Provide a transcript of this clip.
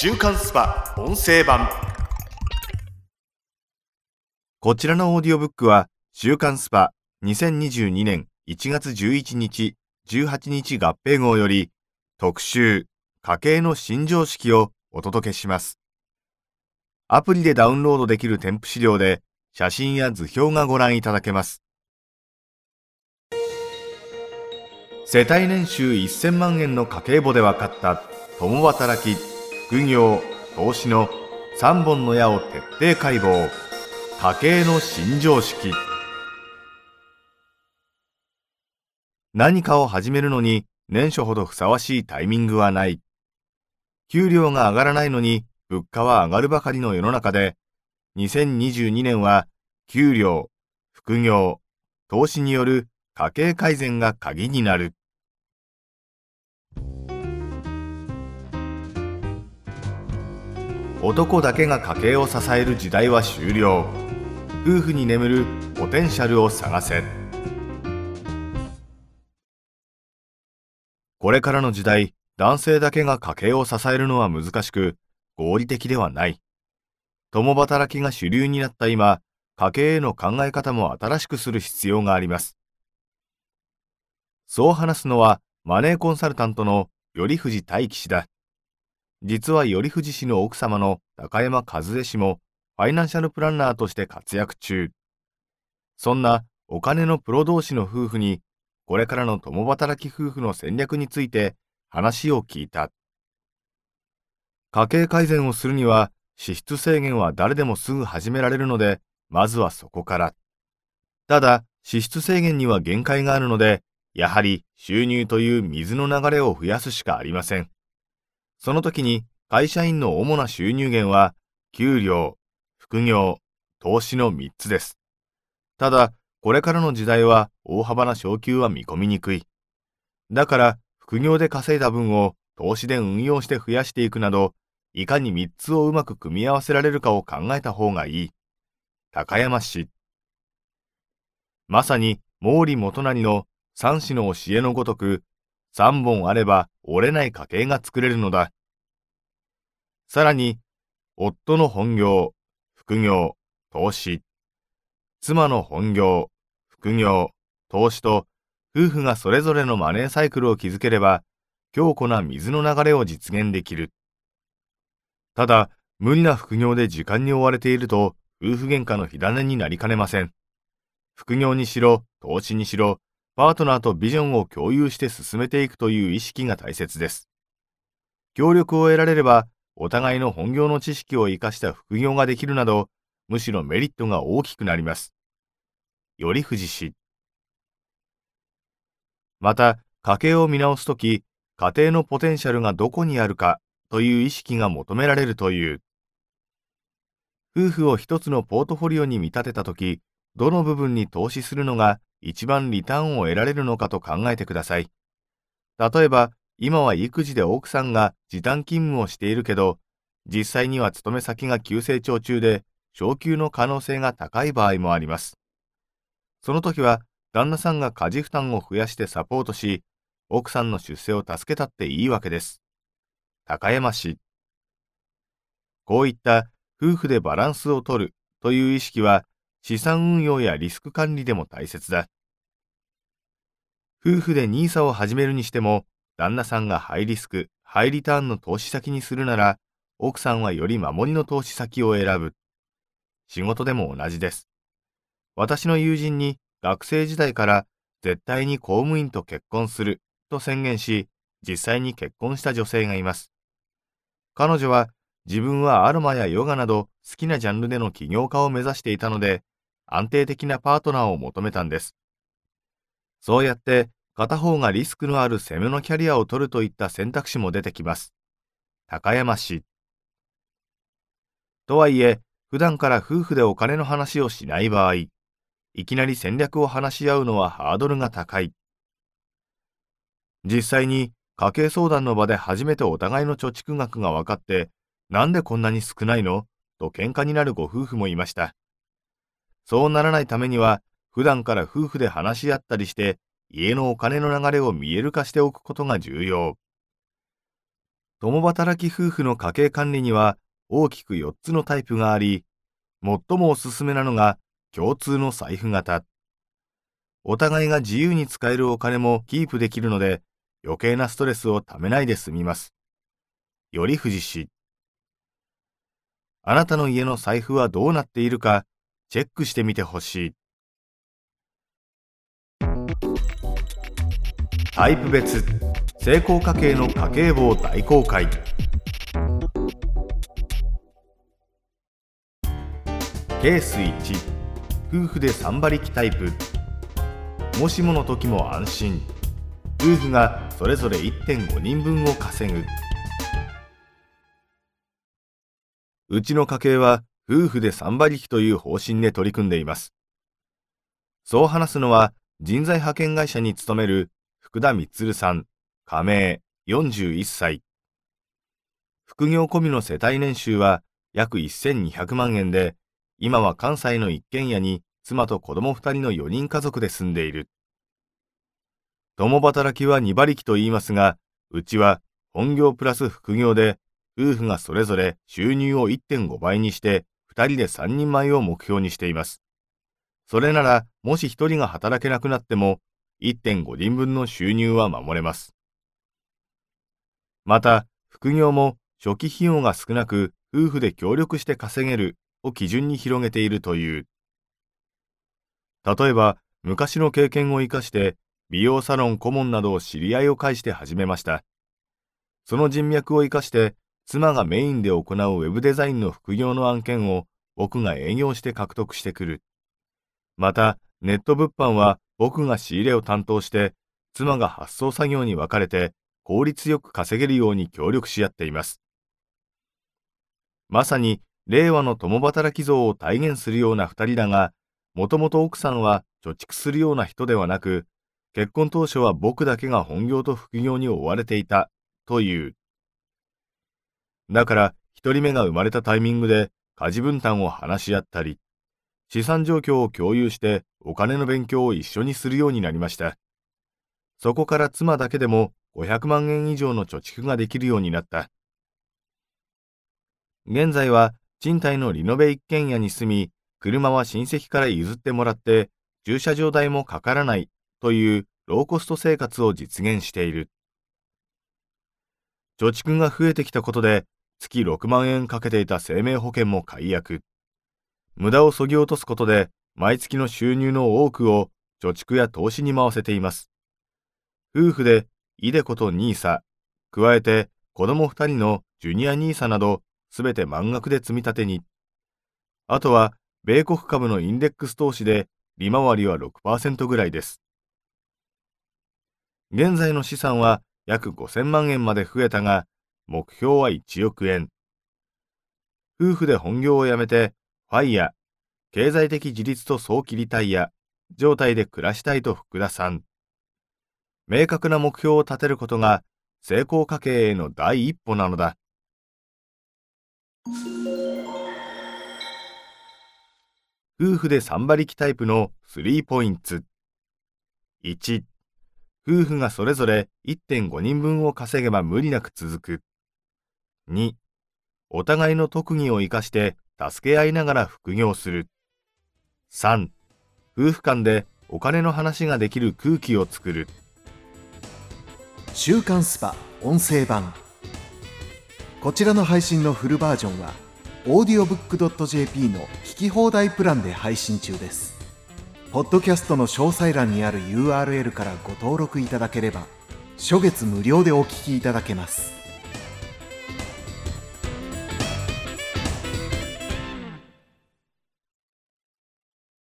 週刊スパ音声版。こちらのオーディオブックは週刊スパ2022年1月11日18日合併号より特集家計の新常識をお届けします。アプリでダウンロードできる添付資料で写真や図表がご覧いただけます。世帯年収1000万円の家計簿で分かった共働き副業投資の3本の矢を徹底解剖。家計の新常識。何かを始めるのに年初ほどふさわしいタイミングはない。給料が上がらないのに物価は上がるばかりの世の中で2022年は給料副業投資による家計改善が鍵になる。男だけが家計を支える時代は終了。夫婦に眠るポテンシャルを探せ。これからの時代男性だけが家計を支えるのは難しく合理的ではない。共働きが主流になった今家計への考え方も新しくする必要があります。そう話すのはマネーコンサルタントの頼藤大樹氏だ。実は頼藤氏の奥様の高山和恵氏もファイナンシャルプランナーとして活躍中。そんなお金のプロ同士の夫婦に、これからの共働き夫婦の戦略について話を聞いた。家計改善をするには、支出制限は誰でもすぐ始められるので、まずはそこから。ただ、支出制限には限界があるので、やはり収入という水の流れを増やすしかありません。その時に会社員の主な収入源は、給料、副業、投資の3つです。ただ、これからの時代は大幅な昇給は見込みにくい。だから、副業で稼いだ分を投資で運用して増やしていくなど、いかに3つをうまく組み合わせられるかを考えた方がいい。高山氏。まさに毛利元就の三子の教えのごとく、3本あれば折れない家計が作れるのだ。さらに、夫の本業、副業、投資、妻の本業、副業、投資と、夫婦がそれぞれのマネーサイクルを築ければ、強固な水の流れを実現できる。ただ、無理な副業で時間に追われていると、夫婦喧嘩の火種になりかねません。副業にしろ、投資にしろ、パートナーとビジョンを共有して進めていくという意識が大切です。協力を得られれば、お互いの本業の知識を生かした副業ができるなど、むしろメリットが大きくなります。頼藤氏。また、家計を見直すとき、家庭のポテンシャルがどこにあるかという意識が求められるという。夫婦を一つのポートフォリオに見立てたとき、どの部分に投資するのが一番リターンを得られるのかと考えてください。例えば、今は育児で奥さんが時短勤務をしているけど、実際には勤め先が急成長中で、昇給の可能性が高い場合もあります。その時は、旦那さんが家事負担を増やしてサポートし、奥さんの出世を助けたっていいわけです。高山氏。こういった夫婦でバランスをとるという意識は、資産運用やリスク管理でも大切だ。夫婦で NISA を始めるにしても、旦那さんがハイリスク、ハイリターンの投資先にするなら、奥さんはより守りの投資先を選ぶ。仕事でも同じです。私の友人に学生時代から絶対に公務員と結婚すると宣言し、実際に結婚した女性がいます。彼女は自分はアロマやヨガなど好きなジャンルでの起業家を目指していたので、安定的なパートナーを求めたんです。そうやって片方がリスクのある攻めのキャリアを取るといった選択肢も出てきます。高山氏。とはいえ、普段から夫婦でお金の話をしない場合、いきなり戦略を話し合うのはハードルが高い。実際に家計相談の場で初めてお互いの貯蓄額が分かって、なんでこんなに少ないの？と喧嘩になるご夫婦もいました。そうならないためには、普段から夫婦で話し合ったりして、家のお金の流れを見える化しておくことが重要。共働き夫婦の家計管理には大きく4つのタイプがあり、最もおすすめなのが共通の財布型。お互いが自由に使えるお金もキープできるので、余計なストレスをためないで済みます。頼藤氏。あなたの家の財布はどうなっているか、チェックしてみてほしい。タイプ別成功家計の家計簿を大公開。ケース1夫婦で3馬力タイプ。もしもの時も安心。夫婦がそれぞれ1.5人分を稼ぐ。うちの家計は夫婦で3馬力という方針で取り組んでいます。そう話すのは人材派遣会社に勤める福田充さん、加盟41歳。副業込みの世帯年収は約1200万円で、今は関西の一軒家に妻と子供2人の4人家族で住んでいる。共働きは2馬力と言いますが、うちは本業プラス副業で、夫婦がそれぞれ収入を1.5倍にして、2人で3人前を目標にしています。それなら、もし1人が働けなくなっても、1.5人分の収入は守れます。また、副業も初期費用が少なく、夫婦で協力して稼げるを基準に広げているという。例えば、昔の経験を生かして、美容サロン顧問などを知り合いを介して始めました。その人脈を生かして、妻がメインで行うウェブデザインの副業の案件を僕が営業して獲得してくる。また、ネット物販は僕が仕入れを担当して、妻が発送作業に分かれて効率よく稼げるように協力し合っています。まさに令和の共働き像を体現するような二人だが、もともと奥さんは貯蓄するような人ではなく、結婚当初は僕だけが本業と副業に追われていたという。だから一人目が生まれたタイミングで家事分担を話し合ったり、資産状況を共有してお金の勉強を一緒にするようになりました。そこから妻だけでも500万円以上の貯蓄ができるようになった。現在は賃貸のリノベ一軒家に住み、車は親戚から譲ってもらって、駐車場代もかからないというローコスト生活を実現している。貯蓄が増えてきたことで、月6万円かけていた生命保険も解約。無駄をそぎ落とすことで、毎月の収入の多くを貯蓄や投資に回せています。夫婦で、イデコとニーサ、加えて子供2人のジュニアニーサなど、すべて満額で積み立てに。あとは、米国株のインデックス投資で、利回りは6%ぐらいです。現在の資産は約5000万円まで増えたが、目標は1億円。夫婦で本業を辞めて、ファイヤ、経済的自立と早期リタイア、状態で暮らしたいと福田さん。明確な目標を立てることが成功家計への第一歩なのだ。夫婦で3馬力タイプの3ポイント。1、夫婦がそれぞれ1.5人分を稼げば無理なく続く。2、お互いの特技を生かして助け合いながら副業する。3、夫婦間でお金の話ができる空気を作る。週刊スパ音声版。こちらの配信のフルバージョンは、audiobook.jp の聞き放題プランで配信中です。ポッドキャストの詳細欄にある URL からご登録いただければ、初月無料でお聞きいただけます。